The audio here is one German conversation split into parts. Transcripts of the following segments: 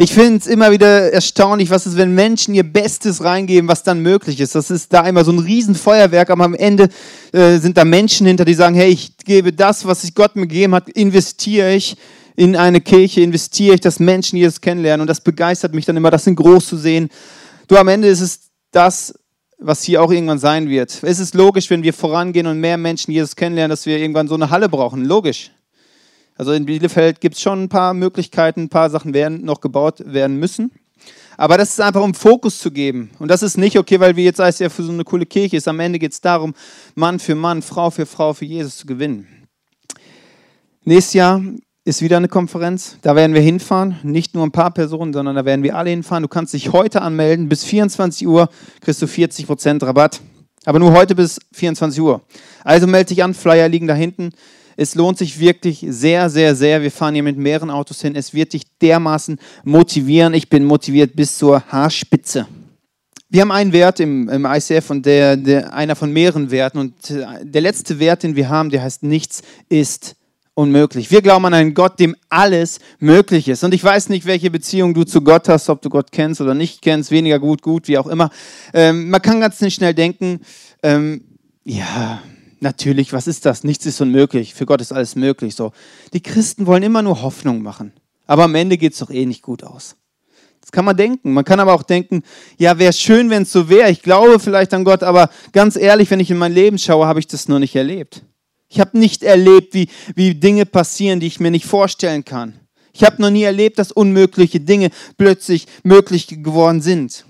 Ich finde es immer wieder erstaunlich, was ist, wenn Menschen ihr Bestes reingeben, was dann möglich ist. Das ist da immer so ein Riesenfeuerwerk, aber am Ende äh, sind da Menschen hinter, die sagen, hey, ich gebe das, was ich Gott mir gegeben hat, investiere ich in eine Kirche, investiere ich, dass Menschen Jesus kennenlernen und das begeistert mich dann immer, das in groß zu sehen. Du, am Ende ist es das, was hier auch irgendwann sein wird. Es ist logisch, wenn wir vorangehen und mehr Menschen Jesus kennenlernen, dass wir irgendwann so eine Halle brauchen. Logisch. Also in Bielefeld gibt es schon ein paar Möglichkeiten, ein paar Sachen werden noch gebaut werden müssen. Aber das ist einfach, um Fokus zu geben. Und das ist nicht okay, weil wir jetzt als ja für so eine coole Kirche ist. Am Ende geht es darum, Mann für Mann, Frau für Frau für Jesus zu gewinnen. Nächstes Jahr ist wieder eine Konferenz. Da werden wir hinfahren. Nicht nur ein paar Personen, sondern da werden wir alle hinfahren. Du kannst dich heute anmelden. Bis 24 Uhr kriegst du 40% Rabatt. Aber nur heute bis 24 Uhr. Also melde dich an. Flyer liegen da hinten. Es lohnt sich wirklich sehr, sehr, sehr. Wir fahren hier mit mehreren Autos hin. Es wird dich dermaßen motivieren. Ich bin motiviert bis zur Haarspitze. Wir haben einen Wert im, im ICF und der, der, einer von mehreren Werten. Und äh, der letzte Wert, den wir haben, der heißt, nichts ist unmöglich. Wir glauben an einen Gott, dem alles möglich ist. Und ich weiß nicht, welche Beziehung du zu Gott hast, ob du Gott kennst oder nicht kennst, weniger gut, gut, wie auch immer. Ähm, man kann ganz schnell denken, ähm, ja, natürlich, was ist das? Nichts ist unmöglich. Für Gott ist alles möglich. So. Die Christen wollen immer nur Hoffnung machen. Aber am Ende geht es doch eh nicht gut aus. Das kann man denken. Man kann aber auch denken, ja, wäre schön, wenn es so wäre. Ich glaube vielleicht an Gott, aber ganz ehrlich, wenn ich in mein Leben schaue, habe ich das nur nicht erlebt. Ich habe nicht erlebt, wie, wie Dinge passieren, die ich mir nicht vorstellen kann. Ich habe noch nie erlebt, dass unmögliche Dinge plötzlich möglich geworden sind.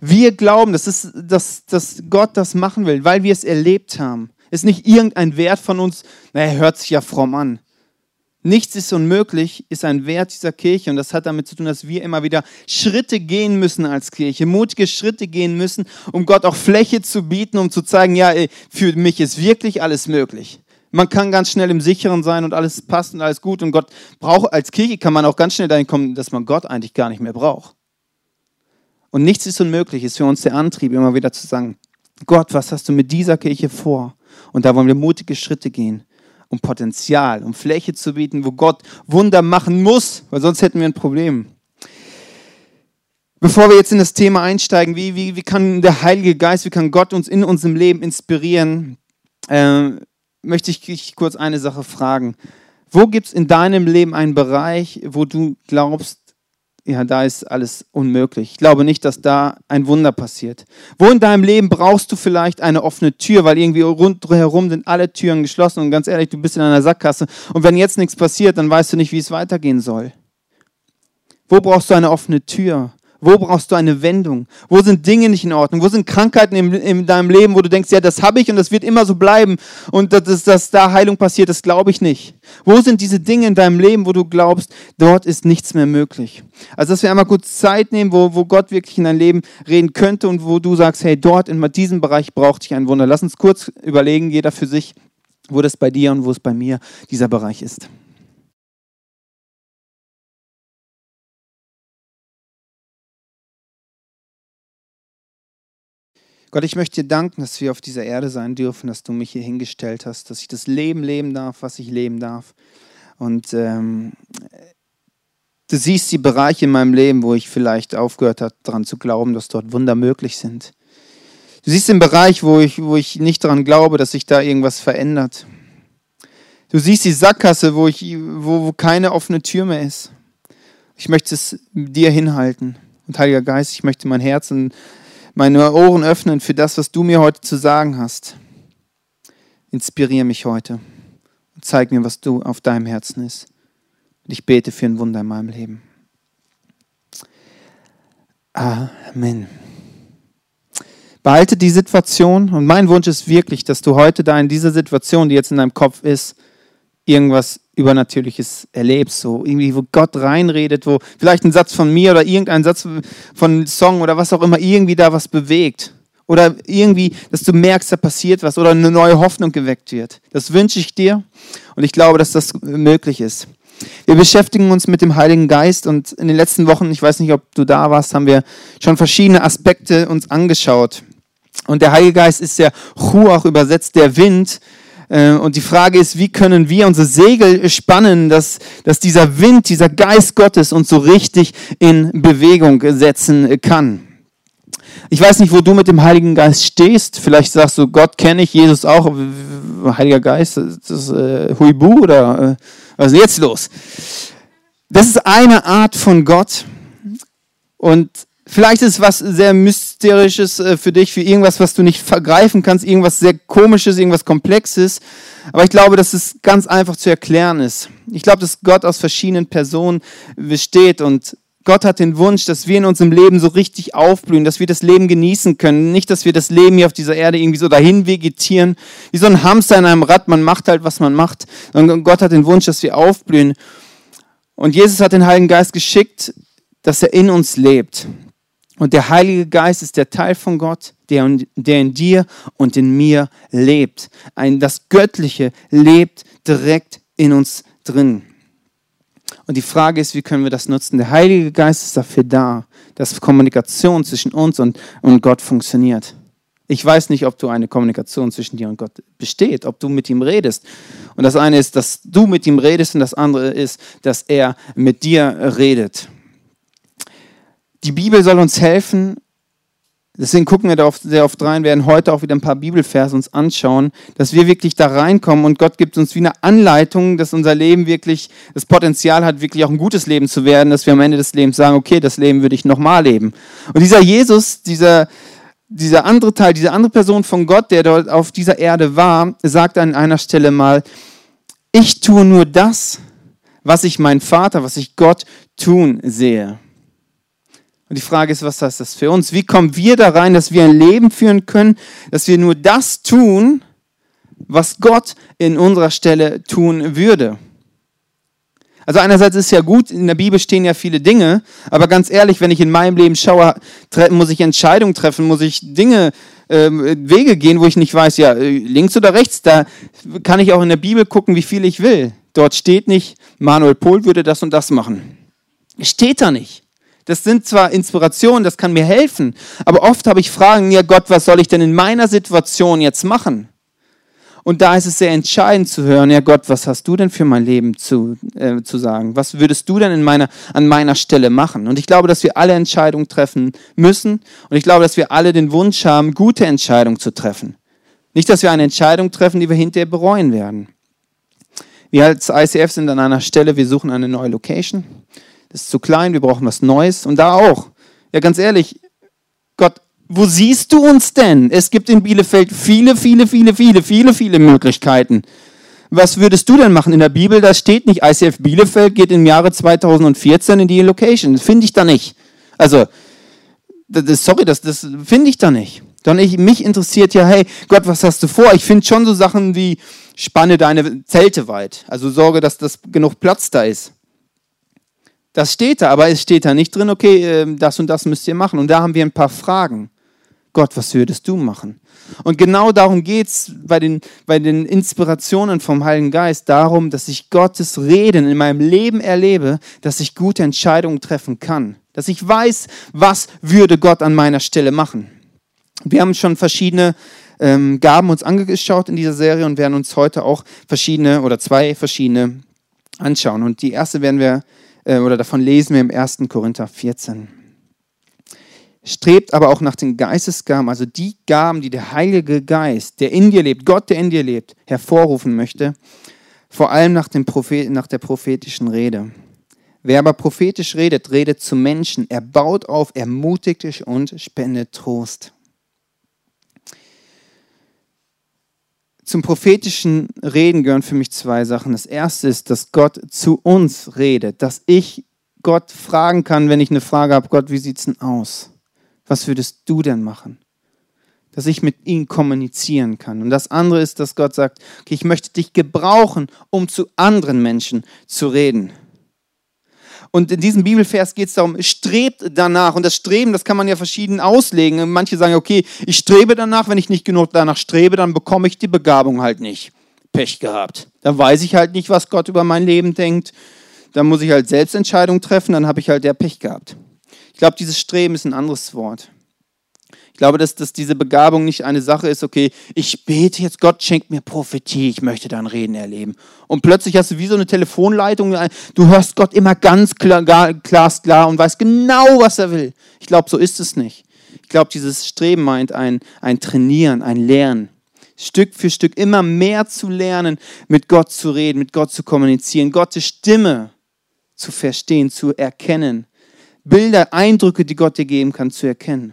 Wir glauben, dass, es, dass, dass Gott das machen will, weil wir es erlebt haben. Ist nicht irgendein Wert von uns, naja, hört sich ja fromm an. Nichts ist unmöglich, ist ein Wert dieser Kirche und das hat damit zu tun, dass wir immer wieder Schritte gehen müssen als Kirche, mutige Schritte gehen müssen, um Gott auch Fläche zu bieten, um zu zeigen, ja, für mich ist wirklich alles möglich. Man kann ganz schnell im Sicheren sein und alles passt und alles gut und Gott braucht, als Kirche kann man auch ganz schnell dahin kommen, dass man Gott eigentlich gar nicht mehr braucht. Und nichts ist unmöglich, ist für uns der Antrieb, immer wieder zu sagen, Gott, was hast du mit dieser Kirche vor? Und da wollen wir mutige Schritte gehen, um Potenzial, um Fläche zu bieten, wo Gott Wunder machen muss, weil sonst hätten wir ein Problem. Bevor wir jetzt in das Thema einsteigen, wie, wie, wie kann der Heilige Geist, wie kann Gott uns in unserem Leben inspirieren, äh, möchte ich dich kurz eine Sache fragen. Wo gibt es in deinem Leben einen Bereich, wo du glaubst, ja, da ist alles unmöglich. Ich glaube nicht, dass da ein Wunder passiert. Wo in deinem Leben brauchst du vielleicht eine offene Tür, weil irgendwie rundherum sind alle Türen geschlossen und ganz ehrlich, du bist in einer Sackgasse und wenn jetzt nichts passiert, dann weißt du nicht, wie es weitergehen soll. Wo brauchst du eine offene Tür? Wo brauchst du eine Wendung? Wo sind Dinge nicht in Ordnung? Wo sind Krankheiten in, in deinem Leben, wo du denkst, ja, das habe ich und das wird immer so bleiben und dass, dass da Heilung passiert, das glaube ich nicht. Wo sind diese Dinge in deinem Leben, wo du glaubst, dort ist nichts mehr möglich? Also, dass wir einmal kurz Zeit nehmen, wo, wo Gott wirklich in dein Leben reden könnte und wo du sagst, hey, dort in diesem Bereich braucht sich ein Wunder. Lass uns kurz überlegen, jeder für sich, wo das bei dir und wo es bei mir dieser Bereich ist. Gott, ich möchte dir danken, dass wir auf dieser Erde sein dürfen, dass du mich hier hingestellt hast, dass ich das Leben leben darf, was ich leben darf. Und ähm, du siehst die Bereiche in meinem Leben, wo ich vielleicht aufgehört habe, daran zu glauben, dass dort Wunder möglich sind. Du siehst den Bereich, wo ich, wo ich nicht daran glaube, dass sich da irgendwas verändert. Du siehst die Sackgasse, wo, ich, wo, wo keine offene Tür mehr ist. Ich möchte es dir hinhalten. Und Heiliger Geist, ich möchte mein Herz und meine Ohren öffnen für das, was du mir heute zu sagen hast. Inspiriere mich heute und zeig mir, was du auf deinem Herzen ist. Und ich bete für ein Wunder in meinem Leben. Amen. Behalte die Situation und mein Wunsch ist wirklich, dass du heute da in dieser Situation, die jetzt in deinem Kopf ist, irgendwas Übernatürliches erlebst, so irgendwie, wo Gott reinredet, wo vielleicht ein Satz von mir oder irgendein Satz von Song oder was auch immer irgendwie da was bewegt. Oder irgendwie, dass du merkst, da passiert was oder eine neue Hoffnung geweckt wird. Das wünsche ich dir und ich glaube, dass das möglich ist. Wir beschäftigen uns mit dem Heiligen Geist und in den letzten Wochen, ich weiß nicht, ob du da warst, haben wir schon verschiedene Aspekte uns angeschaut. Und der Heilige Geist ist der Ruach übersetzt, der Wind, und die Frage ist, wie können wir unsere Segel spannen, dass, dass dieser Wind, dieser Geist Gottes uns so richtig in Bewegung setzen kann. Ich weiß nicht, wo du mit dem Heiligen Geist stehst. Vielleicht sagst du, Gott kenne ich, Jesus auch. Heiliger Geist, das ist äh, Huibu oder äh, was ist jetzt los? Das ist eine Art von Gott. Und vielleicht ist was sehr Mysterisches äh, für dich, für irgendwas, was du nicht vergreifen kannst, irgendwas sehr Komisches, irgendwas Komplexes. Aber ich glaube, dass es ganz einfach zu erklären ist. Ich glaube, dass Gott aus verschiedenen Personen besteht und Gott hat den Wunsch, dass wir in unserem Leben so richtig aufblühen, dass wir das Leben genießen können. Nicht, dass wir das Leben hier auf dieser Erde irgendwie so dahin vegetieren, wie so ein Hamster in einem Rad. Man macht halt, was man macht. Und Gott hat den Wunsch, dass wir aufblühen. Und Jesus hat den Heiligen Geist geschickt, dass er in uns lebt. Und der Heilige Geist ist der Teil von Gott, der, der in dir und in mir lebt. Ein, das Göttliche lebt direkt in uns drin. Und die Frage ist, wie können wir das nutzen? Der Heilige Geist ist dafür da, dass Kommunikation zwischen uns und, und Gott funktioniert. Ich weiß nicht, ob du eine Kommunikation zwischen dir und Gott besteht, ob du mit ihm redest. Und das eine ist, dass du mit ihm redest und das andere ist, dass er mit dir redet. Die Bibel soll uns helfen, Deswegen gucken wir darauf sehr oft rein, werden heute auch wieder ein paar Bibelverse uns anschauen, dass wir wirklich da reinkommen und Gott gibt uns wie eine Anleitung, dass unser Leben wirklich das Potenzial hat, wirklich auch ein gutes Leben zu werden, dass wir am Ende des Lebens sagen, okay, das Leben würde ich nochmal leben. Und dieser Jesus, dieser, dieser andere Teil, diese andere Person von Gott, der dort auf dieser Erde war, sagt an einer Stelle mal, ich tue nur das, was ich mein Vater, was ich Gott tun sehe. Und die Frage ist, was heißt das für uns? Wie kommen wir da rein, dass wir ein Leben führen können, dass wir nur das tun, was Gott in unserer Stelle tun würde? Also einerseits ist ja gut, in der Bibel stehen ja viele Dinge, aber ganz ehrlich, wenn ich in meinem Leben schaue, muss ich Entscheidungen treffen, muss ich Dinge, äh, Wege gehen, wo ich nicht weiß, ja, äh, links oder rechts, da kann ich auch in der Bibel gucken, wie viel ich will. Dort steht nicht, Manuel Pohl würde das und das machen. Steht da nicht. Das sind zwar Inspirationen, das kann mir helfen, aber oft habe ich Fragen, ja Gott, was soll ich denn in meiner Situation jetzt machen? Und da ist es sehr entscheidend zu hören, ja Gott, was hast du denn für mein Leben zu, äh, zu sagen? Was würdest du denn in meiner, an meiner Stelle machen? Und ich glaube, dass wir alle Entscheidungen treffen müssen. Und ich glaube, dass wir alle den Wunsch haben, gute Entscheidungen zu treffen. Nicht, dass wir eine Entscheidung treffen, die wir hinterher bereuen werden. Wir als ICF sind an einer Stelle, wir suchen eine neue Location ist zu klein, wir brauchen was Neues. Und da auch. Ja, ganz ehrlich, Gott, wo siehst du uns denn? Es gibt in Bielefeld viele, viele, viele, viele, viele, viele Möglichkeiten. Was würdest du denn machen? In der Bibel, da steht nicht, ICF Bielefeld geht im Jahre 2014 in die Location. Das finde ich da nicht. Also, das, sorry, das, das finde ich da nicht. Sondern ich, mich interessiert ja, hey, Gott, was hast du vor? Ich finde schon so Sachen wie, spanne deine Zelte weit. Also sorge, dass das genug Platz da ist. Das steht da, aber es steht da nicht drin, okay, ähm, das und das müsst ihr machen. Und da haben wir ein paar Fragen. Gott, was würdest du machen? Und genau darum geht es bei den, bei den Inspirationen vom Heiligen Geist, darum, dass ich Gottes Reden in meinem Leben erlebe, dass ich gute Entscheidungen treffen kann. Dass ich weiß, was würde Gott an meiner Stelle machen. Wir haben schon verschiedene ähm, Gaben uns angeschaut in dieser Serie und werden uns heute auch verschiedene oder zwei verschiedene anschauen. Und die erste werden wir äh, oder davon lesen wir im 1. Korinther 14. Strebt aber auch nach den Geistesgaben, also die Gaben, die der Heilige Geist, der in dir lebt, Gott, der in dir lebt, hervorrufen möchte, vor allem nach, dem Prophet, nach der prophetischen Rede. Wer aber prophetisch redet, redet zu Menschen, er baut auf, ermutigt dich und spendet Trost. Zum prophetischen Reden gehören für mich zwei Sachen. Das erste ist, dass Gott zu uns redet, dass ich Gott fragen kann, wenn ich eine Frage habe, Gott, wie sieht es denn aus? Was würdest du denn machen? Dass ich mit ihm kommunizieren kann. Und das andere ist, dass Gott sagt, okay, ich möchte dich gebrauchen, um zu anderen Menschen zu reden. Und in diesem Bibelvers geht es darum, strebt danach. Und das Streben, das kann man ja verschieden auslegen. Manche sagen, okay, ich strebe danach, wenn ich nicht genug danach strebe, dann bekomme ich die Begabung halt nicht. Pech gehabt. Dann weiß ich halt nicht, was Gott über mein Leben denkt. Dann muss ich halt Selbstentscheidungen treffen, dann habe ich halt der Pech gehabt. Ich glaube, dieses Streben ist ein anderes Wort. Ich glaube, dass, dass diese Begabung nicht eine Sache ist, okay, ich bete jetzt, Gott schenkt mir Prophetie, ich möchte dann Reden erleben. Und plötzlich hast du wie so eine Telefonleitung, du hörst Gott immer ganz klar, klar und weißt genau, was er will. Ich glaube, so ist es nicht. Ich glaube, dieses Streben meint ein, ein Trainieren, ein Lernen. Stück für Stück immer mehr zu lernen, mit Gott zu reden, mit Gott zu kommunizieren, Gottes Stimme zu verstehen, zu erkennen. Bilder, Eindrücke, die Gott dir geben kann, zu erkennen.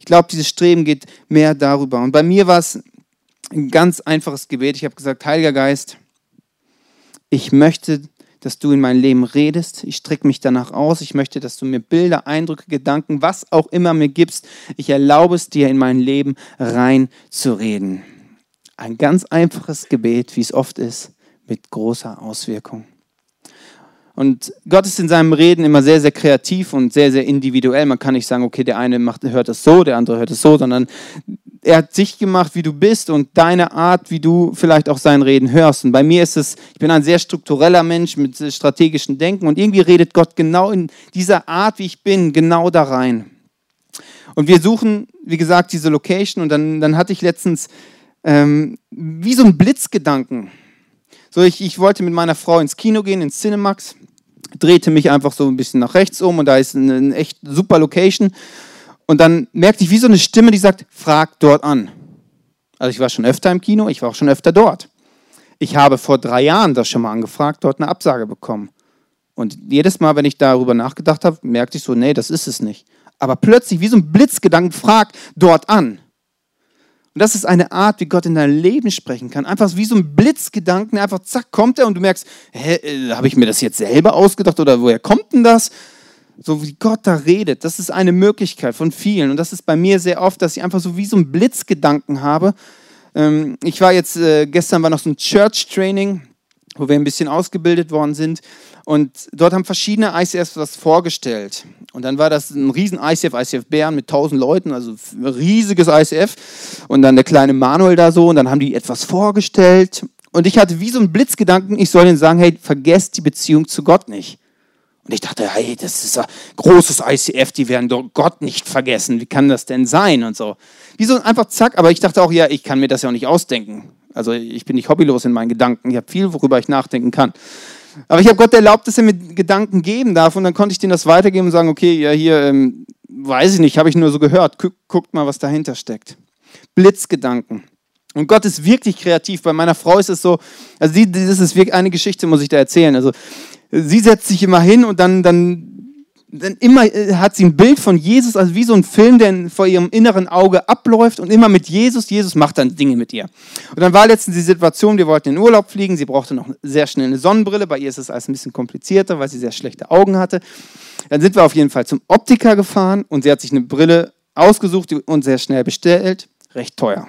Ich glaube, dieses Streben geht mehr darüber. Und bei mir war es ein ganz einfaches Gebet. Ich habe gesagt, Heiliger Geist, ich möchte, dass du in mein Leben redest. Ich strecke mich danach aus. Ich möchte, dass du mir Bilder, Eindrücke, Gedanken, was auch immer mir gibst. Ich erlaube es dir, in mein Leben reinzureden. Ein ganz einfaches Gebet, wie es oft ist, mit großer Auswirkung. Und Gott ist in seinem Reden immer sehr, sehr kreativ und sehr, sehr individuell. Man kann nicht sagen, okay, der eine macht, hört es so, der andere hört es so, sondern er hat sich gemacht, wie du bist und deine Art, wie du vielleicht auch sein Reden hörst. Und bei mir ist es, ich bin ein sehr struktureller Mensch mit strategischen Denken und irgendwie redet Gott genau in dieser Art, wie ich bin, genau da rein. Und wir suchen, wie gesagt, diese Location und dann, dann hatte ich letztens ähm, wie so ein Blitzgedanken. So, ich, ich wollte mit meiner Frau ins Kino gehen, ins Cinemax drehte mich einfach so ein bisschen nach rechts um und da ist eine, eine echt super Location. Und dann merkte ich wie so eine Stimme, die sagt, frag dort an. Also ich war schon öfter im Kino, ich war auch schon öfter dort. Ich habe vor drei Jahren das schon mal angefragt, dort eine Absage bekommen. Und jedes Mal, wenn ich darüber nachgedacht habe, merkte ich so, nee, das ist es nicht. Aber plötzlich, wie so ein Blitzgedanken, frag dort an. Und das ist eine Art, wie Gott in dein Leben sprechen kann. Einfach wie so ein Blitzgedanken, einfach zack, kommt er und du merkst, hä, äh, habe ich mir das jetzt selber ausgedacht oder woher kommt denn das? So wie Gott da redet, das ist eine Möglichkeit von vielen. Und das ist bei mir sehr oft, dass ich einfach so wie so ein Blitzgedanken habe. Ähm, ich war jetzt, äh, gestern war noch so ein Church-Training, wo wir ein bisschen ausgebildet worden sind. Und dort haben verschiedene ICFs das vorgestellt. Und dann war das ein riesen ICF, ICF Bern mit 1000 Leuten, also ein riesiges ICF. Und dann der kleine Manuel da so. Und dann haben die etwas vorgestellt. Und ich hatte wie so einen Blitzgedanken, ich soll ihnen sagen, hey, vergesst die Beziehung zu Gott nicht. Und ich dachte, hey, das ist ein großes ICF, die werden doch Gott nicht vergessen. Wie kann das denn sein? Und so. Wie so einfach zack. Aber ich dachte auch, ja, ich kann mir das ja auch nicht ausdenken. Also ich bin nicht hobbylos in meinen Gedanken. Ich habe viel, worüber ich nachdenken kann. Aber ich habe Gott erlaubt, dass er mir Gedanken geben darf und dann konnte ich denen das weitergeben und sagen, okay, ja hier, ähm, weiß ich nicht, habe ich nur so gehört. Guck, guckt mal, was dahinter steckt. Blitzgedanken. Und Gott ist wirklich kreativ. Bei meiner Frau ist es so, also sie, das ist wirklich eine Geschichte, muss ich da erzählen. Also sie setzt sich immer hin und dann, dann dann immer äh, hat sie ein Bild von Jesus, also wie so ein Film, der vor ihrem inneren Auge abläuft und immer mit Jesus. Jesus macht dann Dinge mit ihr. Und dann war letztens die Situation, wir wollten in den Urlaub fliegen, sie brauchte noch sehr schnell eine Sonnenbrille, bei ihr ist es alles ein bisschen komplizierter, weil sie sehr schlechte Augen hatte. Dann sind wir auf jeden Fall zum Optiker gefahren und sie hat sich eine Brille ausgesucht und sehr schnell bestellt, recht teuer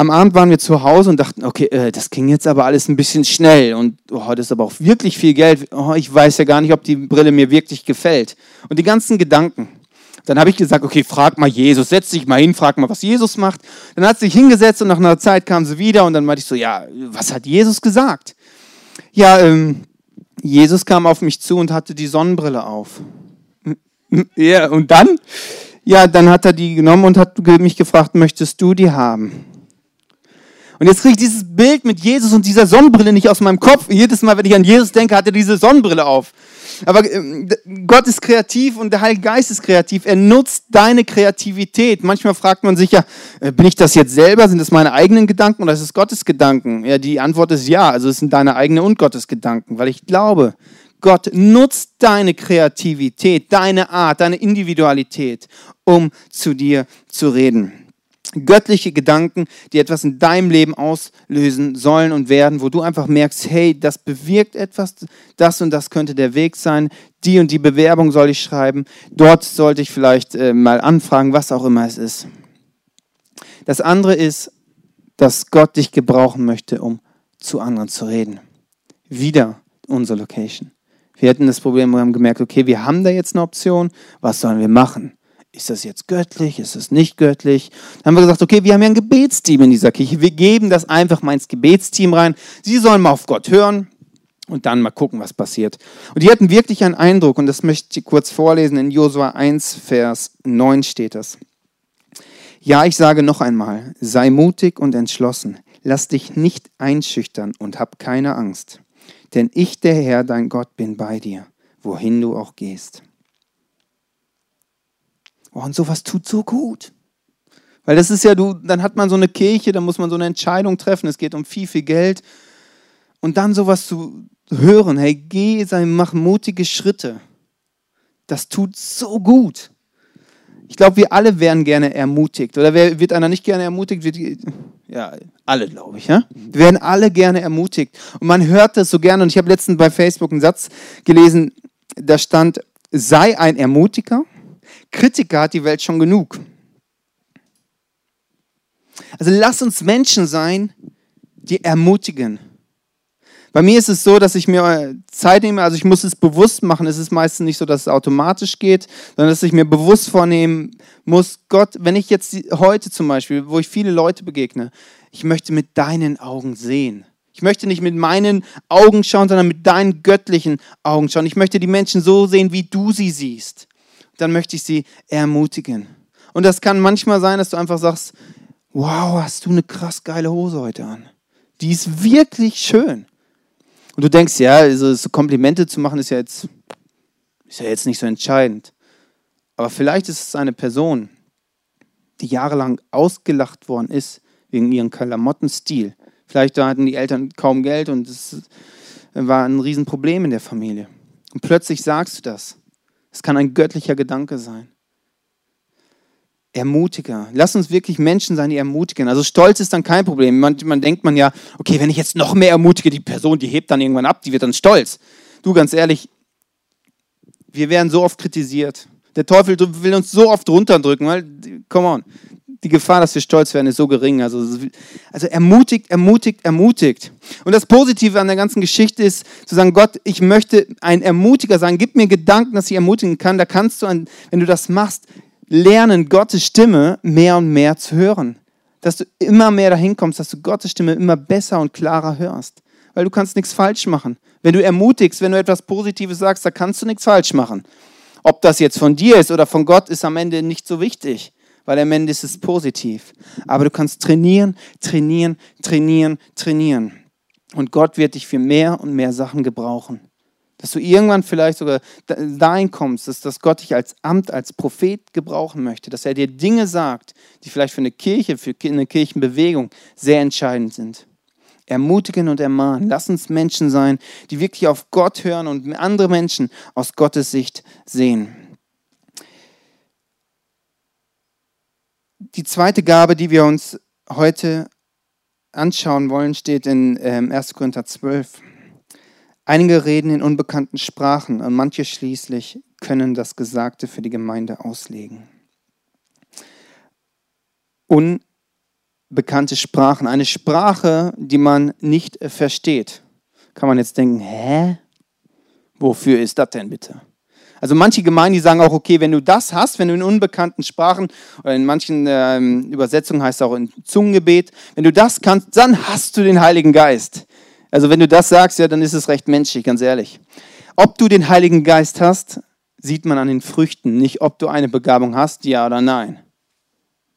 am Abend waren wir zu Hause und dachten, okay, äh, das ging jetzt aber alles ein bisschen schnell und oh, das ist aber auch wirklich viel Geld. Oh, ich weiß ja gar nicht, ob die Brille mir wirklich gefällt. Und die ganzen Gedanken. Dann habe ich gesagt, okay, frag mal Jesus, setz dich mal hin, frag mal, was Jesus macht. Dann hat sie sich hingesetzt und nach einer Zeit kam sie wieder und dann meinte ich so, ja, was hat Jesus gesagt? Ja, ähm, Jesus kam auf mich zu und hatte die Sonnenbrille auf. Ja, und dann? Ja, dann hat er die genommen und hat mich gefragt, möchtest du die haben? Und jetzt kriege ich dieses Bild mit Jesus und dieser Sonnenbrille nicht aus meinem Kopf. Jedes Mal, wenn ich an Jesus denke, hat er diese Sonnenbrille auf. Aber ähm, Gott ist kreativ und der Heilige Geist ist kreativ. Er nutzt deine Kreativität. Manchmal fragt man sich ja, äh, bin ich das jetzt selber? Sind das meine eigenen Gedanken oder ist es Gottes Gedanken? Ja, die Antwort ist ja. Also es sind deine eigenen und Gottes Gedanken, weil ich glaube, Gott nutzt deine Kreativität, deine Art, deine Individualität, um zu dir zu reden göttliche Gedanken, die etwas in deinem Leben auslösen sollen und werden, wo du einfach merkst, hey, das bewirkt etwas, das und das könnte der Weg sein, die und die Bewerbung soll ich schreiben, dort sollte ich vielleicht äh, mal anfragen, was auch immer es ist. Das andere ist, dass Gott dich gebrauchen möchte, um zu anderen zu reden. Wieder unsere Location. Wir hatten das Problem, wir haben gemerkt, okay, wir haben da jetzt eine Option, was sollen wir machen? Ist das jetzt göttlich, ist das nicht göttlich? Dann haben wir gesagt, okay, wir haben ja ein Gebetsteam in dieser Kirche. Wir geben das einfach mal ins Gebetsteam rein. Sie sollen mal auf Gott hören. Und dann mal gucken, was passiert. Und die hatten wirklich einen Eindruck, und das möchte ich kurz vorlesen. In Josua 1, Vers 9 steht das. Ja, ich sage noch einmal, sei mutig und entschlossen. Lass dich nicht einschüchtern und hab keine Angst. Denn ich, der Herr, dein Gott, bin bei dir, wohin du auch gehst. Oh, und sowas tut so gut. Weil das ist ja, du, dann hat man so eine Kirche, dann muss man so eine Entscheidung treffen, es geht um viel, viel Geld. Und dann sowas zu hören, hey, geh, sei, mach mutige Schritte. Das tut so gut. Ich glaube, wir alle wären gerne ermutigt. Oder wer, wird einer nicht gerne ermutigt? Wird, ja, alle, glaube ich. Ja? Wir werden alle gerne ermutigt. Und man hört das so gerne. Und ich habe letztens bei Facebook einen Satz gelesen, da stand, sei ein Ermutiger. Kritiker hat die Welt schon genug. Also lass uns Menschen sein, die ermutigen. Bei mir ist es so, dass ich mir Zeit nehme, also ich muss es bewusst machen. Es ist meistens nicht so, dass es automatisch geht, sondern dass ich mir bewusst vornehmen muss, Gott, wenn ich jetzt heute zum Beispiel, wo ich viele Leute begegne, ich möchte mit deinen Augen sehen. Ich möchte nicht mit meinen Augen schauen, sondern mit deinen göttlichen Augen schauen. Ich möchte die Menschen so sehen, wie du sie siehst. Dann möchte ich sie ermutigen. Und das kann manchmal sein, dass du einfach sagst, wow, hast du eine krass geile Hose heute an. Die ist wirklich schön. Und du denkst, ja, also so Komplimente zu machen ist ja jetzt, ist ja jetzt nicht so entscheidend. Aber vielleicht ist es eine Person, die jahrelang ausgelacht worden ist wegen ihrem Klamottenstil. Vielleicht hatten die Eltern kaum Geld und es war ein Riesenproblem in der Familie. Und plötzlich sagst du das. Es kann ein göttlicher Gedanke sein. Ermutiger. Lass uns wirklich Menschen sein, die ermutigen. Also Stolz ist dann kein Problem. Man, man denkt man ja, okay, wenn ich jetzt noch mehr ermutige, die Person, die hebt dann irgendwann ab, die wird dann stolz. Du, ganz ehrlich, wir werden so oft kritisiert. Der Teufel will uns so oft runterdrücken, weil, come on, die Gefahr, dass wir stolz werden, ist so gering. Also, also ermutigt, ermutigt, ermutigt. Und das Positive an der ganzen Geschichte ist, zu sagen, Gott, ich möchte ein Ermutiger sein. Gib mir Gedanken, dass ich ermutigen kann. Da kannst du, wenn du das machst, lernen, Gottes Stimme mehr und mehr zu hören. Dass du immer mehr dahin kommst, dass du Gottes Stimme immer besser und klarer hörst. Weil du kannst nichts falsch machen. Wenn du ermutigst, wenn du etwas Positives sagst, da kannst du nichts falsch machen. Ob das jetzt von dir ist oder von Gott, ist am Ende nicht so wichtig, weil am Ende ist es positiv. Aber du kannst trainieren, trainieren, trainieren, trainieren. Und Gott wird dich für mehr und mehr Sachen gebrauchen. Dass du irgendwann vielleicht sogar dahin kommst, dass, dass Gott dich als Amt, als Prophet gebrauchen möchte, dass er dir Dinge sagt, die vielleicht für eine Kirche, für eine Kirchenbewegung sehr entscheidend sind. Ermutigen und ermahnen. Lass uns Menschen sein, die wirklich auf Gott hören und andere Menschen aus Gottes Sicht sehen. Die zweite Gabe, die wir uns heute anschauen wollen, steht in 1. Ähm, Korinther 12. Einige reden in unbekannten Sprachen und manche schließlich können das Gesagte für die Gemeinde auslegen. Unbekannte Sprachen, eine Sprache, die man nicht versteht. Kann man jetzt denken, hä? Wofür ist das denn bitte? Also manche Gemeinden, die sagen auch, okay, wenn du das hast, wenn du in unbekannten Sprachen oder in manchen ähm, Übersetzungen heißt es auch in Zungengebet, wenn du das kannst, dann hast du den Heiligen Geist. Also wenn du das sagst, ja, dann ist es recht menschlich, ganz ehrlich. Ob du den Heiligen Geist hast, sieht man an den Früchten, nicht ob du eine Begabung hast, ja oder nein.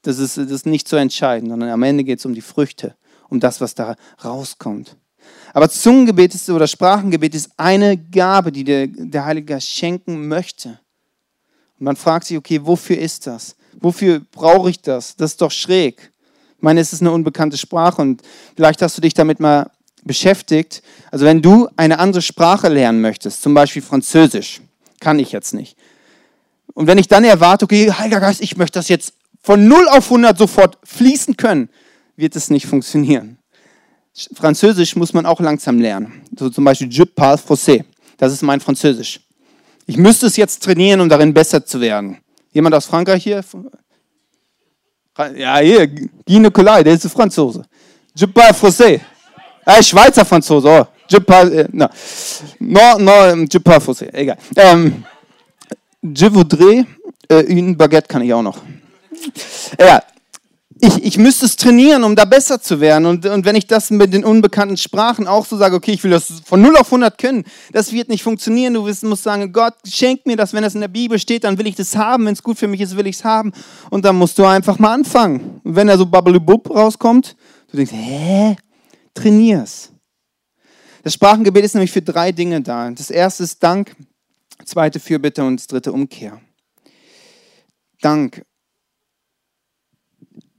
Das ist, das ist nicht so entscheidend, sondern am Ende geht es um die Früchte, um das, was da rauskommt. Aber Zungengebet ist, oder Sprachengebet ist eine Gabe, die der, der Heilige Geist schenken möchte. Und man fragt sich, okay, wofür ist das? Wofür brauche ich das? Das ist doch schräg. Ich meine, es ist eine unbekannte Sprache und vielleicht hast du dich damit mal beschäftigt. Also wenn du eine andere Sprache lernen möchtest, zum Beispiel Französisch, kann ich jetzt nicht. Und wenn ich dann erwarte, okay, Heiliger Geist, ich möchte das jetzt von 0 auf 100 sofort fließen können, wird es nicht funktionieren. Französisch muss man auch langsam lernen. So zum Beispiel Je parle français. Das ist mein Französisch. Ich müsste es jetzt trainieren, um darin besser zu werden. Jemand aus Frankreich hier? Ja, hier, Guy Nicolai, der ist Franzose. Je parle français. Ah, Schweizer Franzose, oh. Je parle, äh, no. No, no, je parle français, egal. Ähm, je voudrais, äh, une baguette kann ich auch noch. Ja, ich, ich müsste es trainieren, um da besser zu werden. Und, und wenn ich das mit den unbekannten Sprachen auch so sage, okay, ich will das von 0 auf 100 können, das wird nicht funktionieren. Du musst sagen, Gott, schenk mir das. Wenn das in der Bibel steht, dann will ich das haben. Wenn es gut für mich ist, will ich es haben. Und dann musst du einfach mal anfangen. Und wenn da so Babbelibub rauskommt, du denkst, hä? Trainier's. Das Sprachengebet ist nämlich für drei Dinge da. Das erste ist Dank, zweite Fürbitte und das dritte Umkehr. Dank.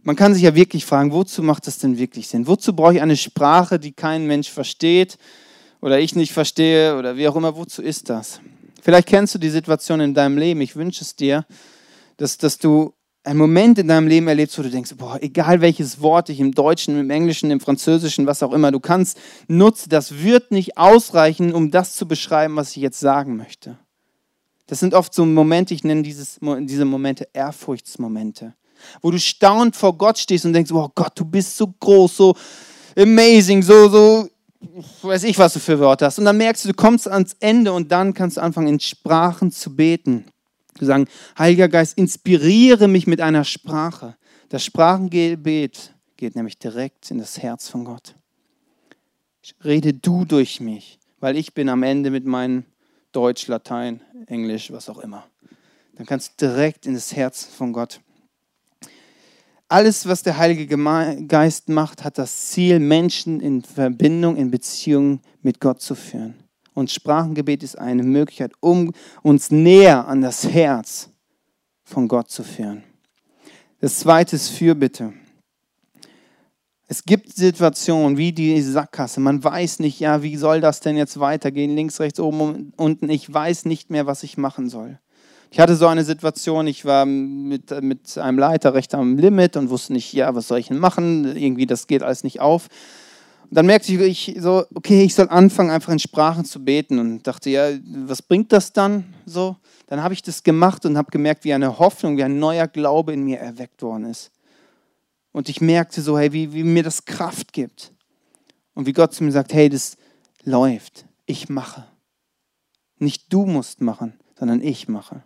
Man kann sich ja wirklich fragen, wozu macht das denn wirklich Sinn? Wozu brauche ich eine Sprache, die kein Mensch versteht oder ich nicht verstehe oder wie auch immer? Wozu ist das? Vielleicht kennst du die Situation in deinem Leben. Ich wünsche es dir, dass, dass du einen Moment in deinem Leben erlebst, wo du denkst, boah, egal welches Wort ich im Deutschen, im Englischen, im Französischen, was auch immer du kannst, nutze, das wird nicht ausreichen, um das zu beschreiben, was ich jetzt sagen möchte. Das sind oft so Momente, ich nenne dieses, diese Momente Ehrfurchtsmomente wo du staunend vor Gott stehst und denkst, oh Gott, du bist so groß, so amazing, so, so, weiß ich, was du für Worte hast. Und dann merkst du, du kommst ans Ende und dann kannst du anfangen, in Sprachen zu beten. Du sagen, Heiliger Geist, inspiriere mich mit einer Sprache. Das Sprachengebet geht nämlich direkt in das Herz von Gott. Rede du durch mich, weil ich bin am Ende mit meinem Deutsch, Latein, Englisch, was auch immer. Dann kannst du direkt in das Herz von Gott alles, was der Heilige Geist macht, hat das Ziel, Menschen in Verbindung, in Beziehung mit Gott zu führen. Und Sprachengebet ist eine Möglichkeit, um uns näher an das Herz von Gott zu führen. Das zweite ist Fürbitte. Es gibt Situationen wie die Sackgasse. Man weiß nicht, ja, wie soll das denn jetzt weitergehen? Links, rechts, oben, unten. Ich weiß nicht mehr, was ich machen soll. Ich hatte so eine Situation, ich war mit, mit einem Leiter recht am Limit und wusste nicht, ja, was soll ich denn machen? Irgendwie, das geht alles nicht auf. Und dann merkte ich so, okay, ich soll anfangen, einfach in Sprachen zu beten und dachte, ja, was bringt das dann so? Dann habe ich das gemacht und habe gemerkt, wie eine Hoffnung, wie ein neuer Glaube in mir erweckt worden ist. Und ich merkte so, hey, wie, wie mir das Kraft gibt. Und wie Gott zu mir sagt, hey, das läuft. Ich mache. Nicht du musst machen, sondern ich mache.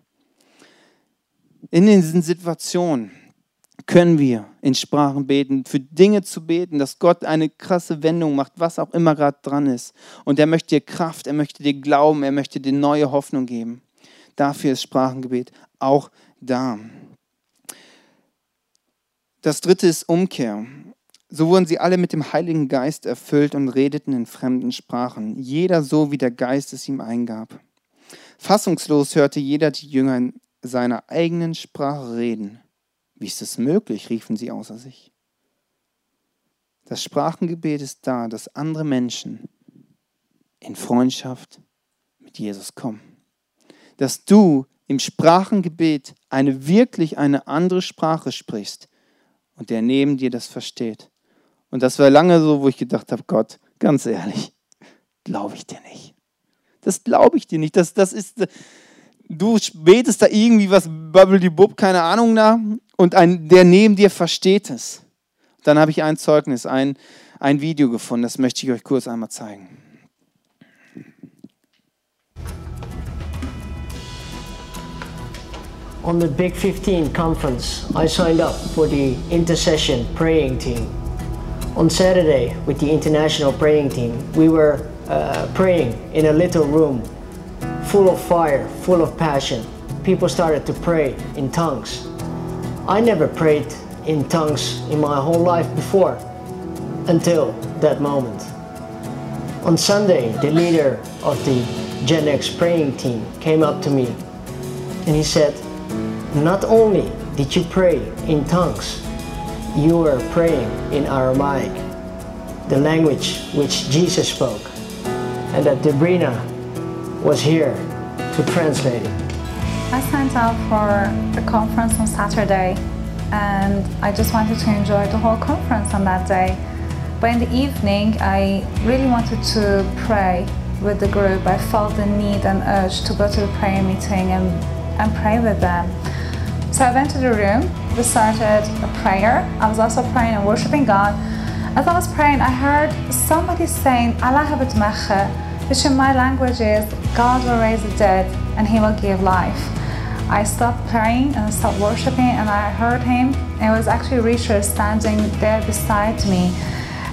In diesen Situationen können wir in Sprachen beten, für Dinge zu beten, dass Gott eine krasse Wendung macht, was auch immer gerade dran ist. Und er möchte dir Kraft, er möchte dir Glauben, er möchte dir neue Hoffnung geben. Dafür ist Sprachengebet auch da. Das dritte ist Umkehr. So wurden sie alle mit dem Heiligen Geist erfüllt und redeten in fremden Sprachen, jeder so, wie der Geist es ihm eingab. Fassungslos hörte jeder die Jünger seiner eigenen Sprache reden. Wie ist es möglich? riefen sie außer sich. Das Sprachengebet ist da, dass andere Menschen in Freundschaft mit Jesus kommen. Dass du im Sprachengebet eine wirklich eine andere Sprache sprichst und der neben dir das versteht. Und das war lange so, wo ich gedacht habe, Gott, ganz ehrlich, glaube ich dir nicht. Das glaube ich dir nicht. Das, das ist, du betest da irgendwie was, Bub, keine Ahnung nach, und ein, der neben dir versteht es. Dann habe ich ein Zeugnis, ein, ein Video gefunden, das möchte ich euch kurz einmal zeigen. On the Big 15 conference, I signed up for the intercession praying team. On Saturday, with the international praying team, we were uh, praying in a little room full of fire, full of passion. People started to pray in tongues. I never prayed in tongues in my whole life before, until that moment. On Sunday, the leader of the Gen X praying team came up to me and he said, Not only did you pray in tongues, you were praying in Aramaic, the language which Jesus spoke, and that Debrina was here to translate it. I signed up for the conference on Saturday and I just wanted to enjoy the whole conference on that day. But in the evening, I really wanted to pray with the group. I felt the need and urge to go to the prayer meeting and, and pray with them. So I went to the room, we started a prayer. I was also praying and worshiping God. As I was praying, I heard somebody saying, Allah which in my language is God will raise the dead and he will give life. I stopped praying and stopped worshiping, and I heard him. It was actually Richard standing there beside me,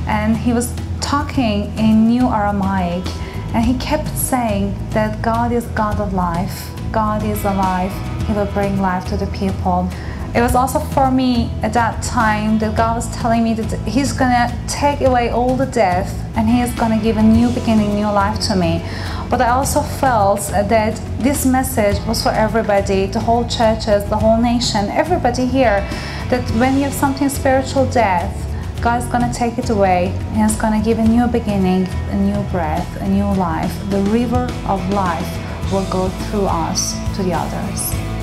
and he was talking in New Aramaic, and he kept saying that God is God of life, God is alive, He will bring life to the people. It was also for me at that time that God was telling me that He's gonna take away all the death and He is gonna give a new beginning, new life to me. But I also felt that this message was for everybody, the whole churches, the whole nation, everybody here. That when you have something spiritual death, God is going to take it away and He's to give a new beginning, a new breath, a new life. The river of life will go through us to the others.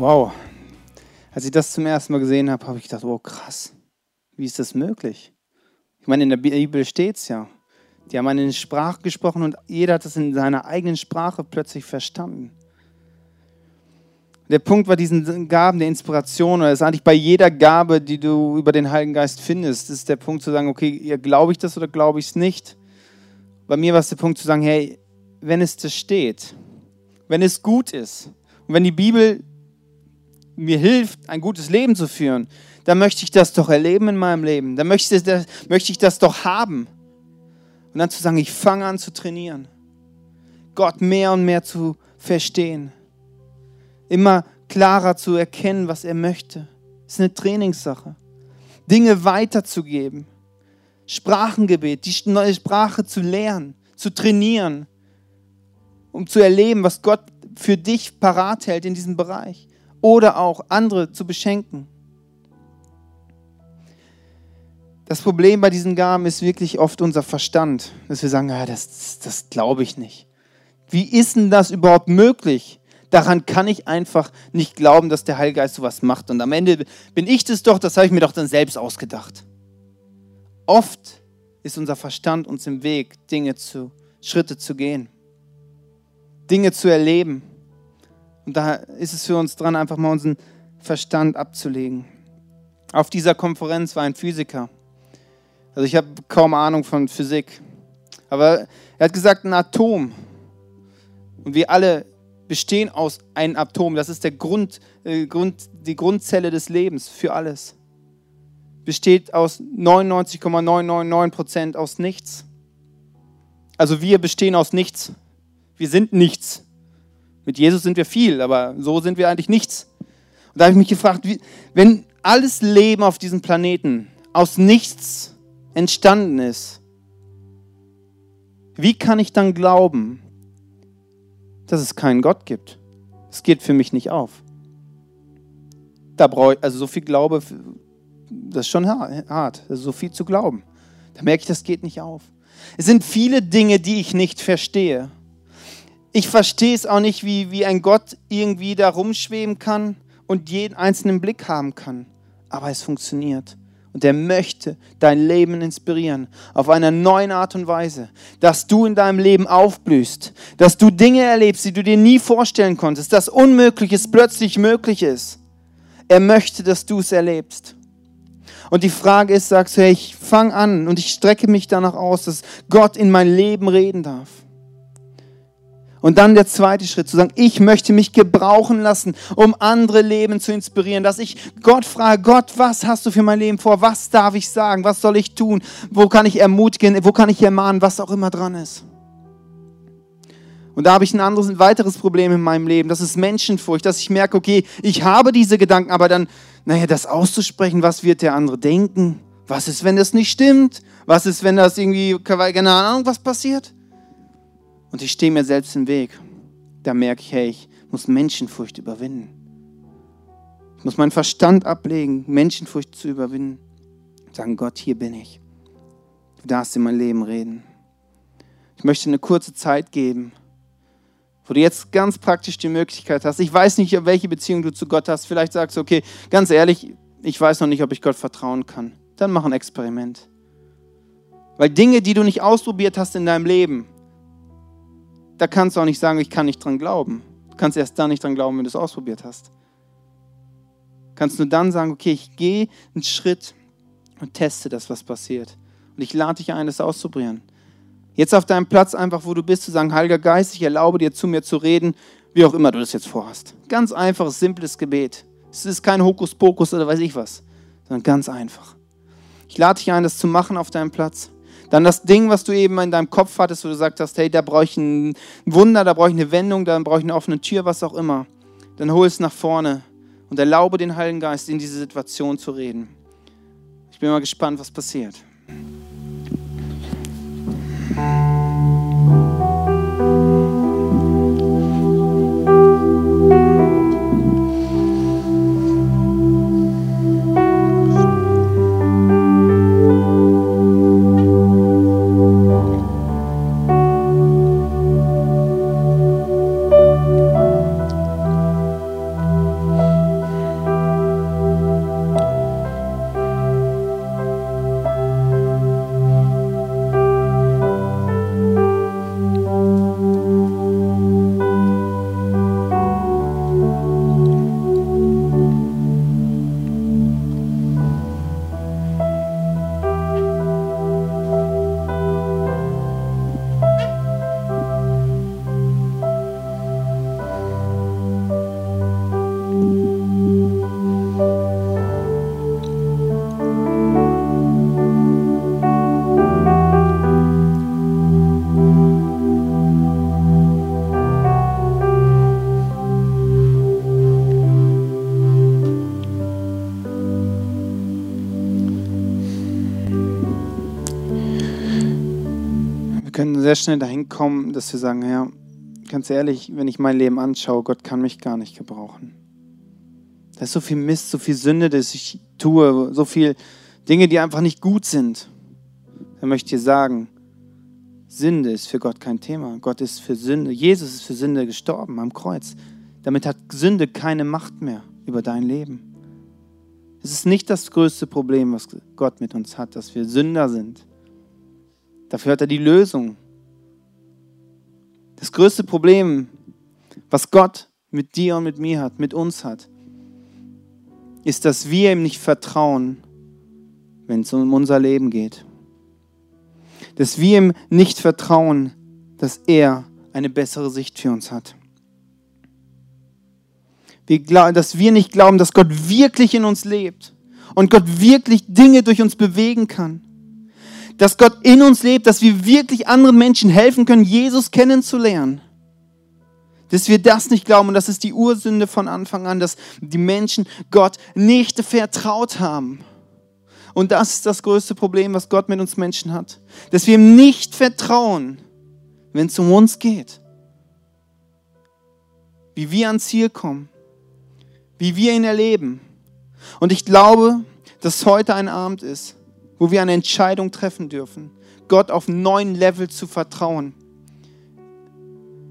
Wow. Als ich das zum ersten Mal gesehen habe, habe ich gedacht, oh krass, wie ist das möglich? Ich meine, in der Bibel steht es ja. Die haben eine Sprache gesprochen und jeder hat es in seiner eigenen Sprache plötzlich verstanden. Der Punkt war diesen Gaben der Inspiration, oder ist eigentlich bei jeder Gabe, die du über den Heiligen Geist findest, ist der Punkt zu sagen, okay, glaube ich das oder glaube ich es nicht? Bei mir war es der Punkt zu sagen, hey, wenn es das steht, wenn es gut ist und wenn die Bibel mir hilft, ein gutes Leben zu führen, dann möchte ich das doch erleben in meinem Leben. Dann möchte ich das, möchte ich das doch haben. Und dann zu sagen, ich fange an zu trainieren. Gott mehr und mehr zu verstehen. Immer klarer zu erkennen, was er möchte. Das ist eine Trainingssache. Dinge weiterzugeben. Sprachengebet, die neue Sprache zu lernen, zu trainieren, um zu erleben, was Gott für dich parat hält in diesem Bereich oder auch andere zu beschenken. Das Problem bei diesen Gaben ist wirklich oft unser Verstand, dass wir sagen, ja, das, das glaube ich nicht. Wie ist denn das überhaupt möglich? Daran kann ich einfach nicht glauben, dass der Heilige Geist sowas macht. Und am Ende bin ich das doch, das habe ich mir doch dann selbst ausgedacht. Oft ist unser Verstand uns im Weg, Dinge zu, Schritte zu gehen, Dinge zu erleben. Und da ist es für uns dran, einfach mal unseren Verstand abzulegen. Auf dieser Konferenz war ein Physiker. Also ich habe kaum Ahnung von Physik. Aber er hat gesagt, ein Atom. Und wir alle bestehen aus einem Atom. Das ist der Grund, äh, Grund, die Grundzelle des Lebens für alles. Besteht aus 99,999 Prozent aus nichts. Also wir bestehen aus nichts. Wir sind nichts. Mit Jesus sind wir viel, aber so sind wir eigentlich nichts. Und da habe ich mich gefragt, wie, wenn alles Leben auf diesem Planeten aus nichts entstanden ist, wie kann ich dann glauben, dass es keinen Gott gibt? Es geht für mich nicht auf. Da brauche ich, also so viel Glaube, das ist schon hart, also so viel zu glauben. Da merke ich, das geht nicht auf. Es sind viele Dinge, die ich nicht verstehe. Ich verstehe es auch nicht, wie, wie ein Gott irgendwie da rumschweben kann und jeden einzelnen Blick haben kann. Aber es funktioniert. Und er möchte dein Leben inspirieren auf einer neuen Art und Weise, dass du in deinem Leben aufblühst, dass du Dinge erlebst, die du dir nie vorstellen konntest, dass Unmögliches plötzlich möglich ist. Er möchte, dass du es erlebst. Und die Frage ist, sagst du, hey, ich fange an und ich strecke mich danach aus, dass Gott in mein Leben reden darf. Und dann der zweite Schritt, zu sagen, ich möchte mich gebrauchen lassen, um andere Leben zu inspirieren, dass ich Gott frage, Gott, was hast du für mein Leben vor? Was darf ich sagen? Was soll ich tun? Wo kann ich ermutigen? Wo kann ich ermahnen? Was auch immer dran ist. Und da habe ich ein anderes, ein weiteres Problem in meinem Leben. Das ist Menschenfurcht, dass ich merke, okay, ich habe diese Gedanken, aber dann, naja, das auszusprechen, was wird der andere denken? Was ist, wenn das nicht stimmt? Was ist, wenn das irgendwie, keine Ahnung, was passiert? Und ich stehe mir selbst im Weg, da merke ich, hey, ich muss Menschenfurcht überwinden. Ich muss meinen Verstand ablegen, Menschenfurcht zu überwinden. Sagen, Gott, hier bin ich. Du darfst in mein Leben reden. Ich möchte eine kurze Zeit geben, wo du jetzt ganz praktisch die Möglichkeit hast. Ich weiß nicht, welche Beziehung du zu Gott hast. Vielleicht sagst du, okay, ganz ehrlich, ich weiß noch nicht, ob ich Gott vertrauen kann. Dann mach ein Experiment. Weil Dinge, die du nicht ausprobiert hast in deinem Leben, da kannst du auch nicht sagen, ich kann nicht dran glauben. Du kannst erst dann nicht dran glauben, wenn du es ausprobiert hast. Kannst nur dann sagen, okay, ich gehe einen Schritt und teste das, was passiert. Und ich lade dich ein, das auszuprobieren. Jetzt auf deinem Platz einfach, wo du bist, zu sagen, Heiliger Geist, ich erlaube dir zu mir zu reden, wie auch immer du das jetzt vorhast. Ganz einfaches, simples Gebet. Es ist kein Hokuspokus oder weiß ich was, sondern ganz einfach. Ich lade dich ein, das zu machen auf deinem Platz. Dann das Ding, was du eben in deinem Kopf hattest, wo du gesagt hast, hey, da brauche ich ein Wunder, da brauche ich eine Wendung, da brauche ich eine offene Tür, was auch immer. Dann hol es nach vorne und erlaube den Heiligen Geist, in diese Situation zu reden. Ich bin mal gespannt, was passiert. Sehr schnell dahin kommen, dass wir sagen, ja, ganz ehrlich, wenn ich mein Leben anschaue, Gott kann mich gar nicht gebrauchen. Da ist so viel Mist, so viel Sünde, dass ich tue, so viel Dinge, die einfach nicht gut sind. Dann möchte ich dir sagen, Sünde ist für Gott kein Thema. Gott ist für Sünde, Jesus ist für Sünde gestorben am Kreuz. Damit hat Sünde keine Macht mehr über dein Leben. Es ist nicht das größte Problem, was Gott mit uns hat, dass wir Sünder sind. Dafür hat er die Lösung. Das größte Problem, was Gott mit dir und mit mir hat, mit uns hat, ist, dass wir ihm nicht vertrauen, wenn es um unser Leben geht. Dass wir ihm nicht vertrauen, dass er eine bessere Sicht für uns hat. dass wir nicht glauben, dass Gott wirklich in uns lebt und Gott wirklich Dinge durch uns bewegen kann dass Gott in uns lebt, dass wir wirklich anderen Menschen helfen können, Jesus kennenzulernen. Dass wir das nicht glauben und das ist die Ursünde von Anfang an, dass die Menschen Gott nicht vertraut haben. Und das ist das größte Problem, was Gott mit uns Menschen hat. Dass wir ihm nicht vertrauen, wenn es um uns geht. Wie wir ans Ziel kommen. Wie wir ihn erleben. Und ich glaube, dass heute ein Abend ist, wo wir eine Entscheidung treffen dürfen, Gott auf neuen Level zu vertrauen.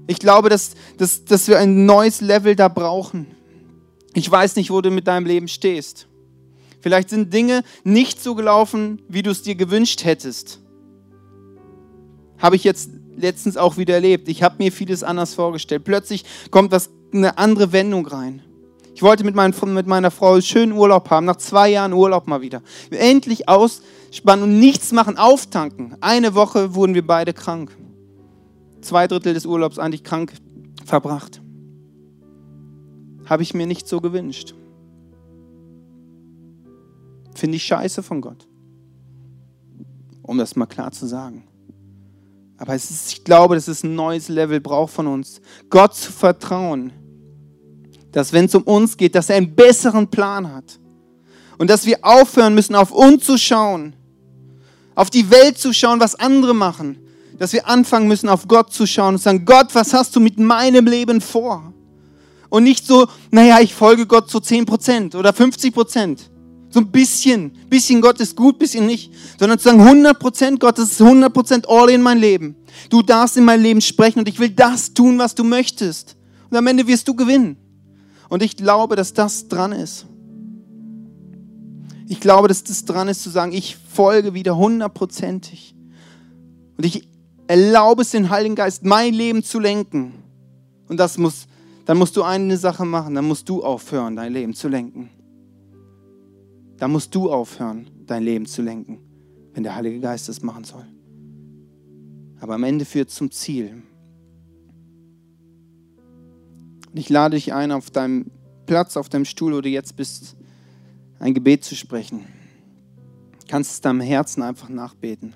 Ich glaube, dass, dass, dass wir ein neues Level da brauchen. Ich weiß nicht, wo du mit deinem Leben stehst. Vielleicht sind Dinge nicht so gelaufen, wie du es dir gewünscht hättest. Habe ich jetzt letztens auch wieder erlebt. Ich habe mir vieles anders vorgestellt. Plötzlich kommt was, eine andere Wendung rein. Ich wollte mit, mein, mit meiner Frau schönen Urlaub haben, nach zwei Jahren Urlaub mal wieder. Endlich aus, spannen und nichts machen, auftanken. Eine Woche wurden wir beide krank. Zwei Drittel des Urlaubs eigentlich krank verbracht. Habe ich mir nicht so gewünscht. Finde ich scheiße von Gott. Um das mal klar zu sagen. Aber ist, ich glaube, dass es ein neues Level braucht von uns. Gott zu vertrauen, dass wenn es um uns geht, dass er einen besseren Plan hat. Und dass wir aufhören müssen, auf uns zu schauen, auf die Welt zu schauen, was andere machen. Dass wir anfangen müssen, auf Gott zu schauen und sagen, Gott, was hast du mit meinem Leben vor? Und nicht so, naja, ich folge Gott zu 10% oder 50%. So ein bisschen, bisschen Gott ist gut, bisschen nicht. Sondern zu sagen, 100% Gott, das ist 100% all in mein Leben. Du darfst in mein Leben sprechen und ich will das tun, was du möchtest. Und am Ende wirst du gewinnen. Und ich glaube, dass das dran ist. Ich glaube, dass das dran ist zu sagen, ich folge wieder hundertprozentig. Und ich erlaube es den Heiligen Geist, mein Leben zu lenken. Und das muss, dann musst du eine Sache machen, dann musst du aufhören, dein Leben zu lenken. Dann musst du aufhören, dein Leben zu lenken. wenn der Heilige Geist es machen soll. Aber am Ende führt es zum Ziel. Und ich lade dich ein, auf deinem Platz, auf deinem Stuhl, wo du jetzt bist, ein Gebet zu sprechen. Du kannst es deinem Herzen einfach nachbeten.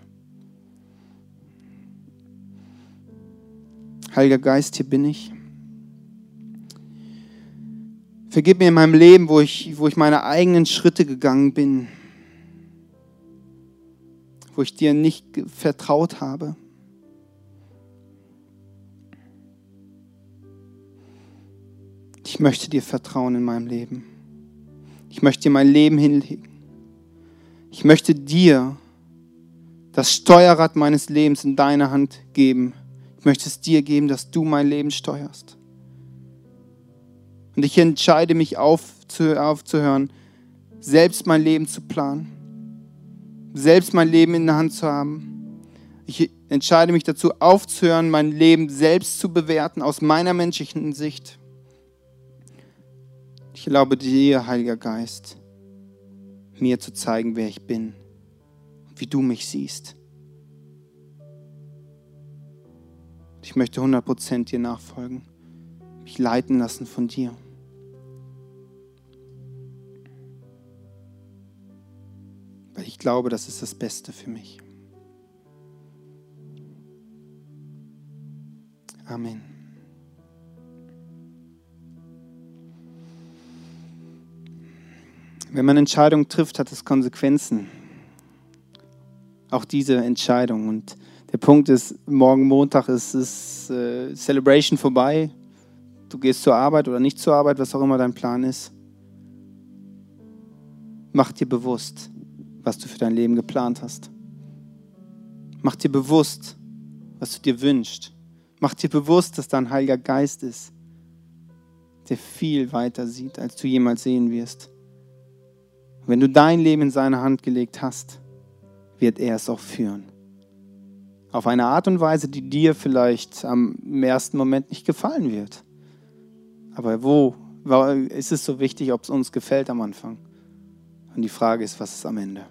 Heiliger Geist, hier bin ich. Vergib mir in meinem Leben, wo ich, wo ich meine eigenen Schritte gegangen bin, wo ich dir nicht vertraut habe. Ich möchte dir vertrauen in meinem Leben. Ich möchte dir mein Leben hinlegen. Ich möchte dir das Steuerrad meines Lebens in deine Hand geben. Ich möchte es dir geben, dass du mein Leben steuerst. Und ich entscheide mich aufzuhören, selbst mein Leben zu planen, selbst mein Leben in der Hand zu haben. Ich entscheide mich dazu aufzuhören, mein Leben selbst zu bewerten aus meiner menschlichen Sicht. Ich erlaube dir, Heiliger Geist, mir zu zeigen, wer ich bin, wie du mich siehst. Ich möchte 100% dir nachfolgen, mich leiten lassen von dir. Weil ich glaube, das ist das Beste für mich. Amen. Wenn man Entscheidungen trifft, hat es Konsequenzen. Auch diese Entscheidung. Und der Punkt ist, morgen Montag ist es äh, Celebration vorbei. Du gehst zur Arbeit oder nicht zur Arbeit, was auch immer dein Plan ist. Mach dir bewusst, was du für dein Leben geplant hast. Mach dir bewusst, was du dir wünschst. Mach dir bewusst, dass da ein Heiliger Geist ist, der viel weiter sieht, als du jemals sehen wirst. Wenn du dein Leben in seine Hand gelegt hast, wird er es auch führen. Auf eine Art und Weise, die dir vielleicht am ersten Moment nicht gefallen wird. Aber wo ist es so wichtig, ob es uns gefällt am Anfang? Und die Frage ist, was ist am Ende?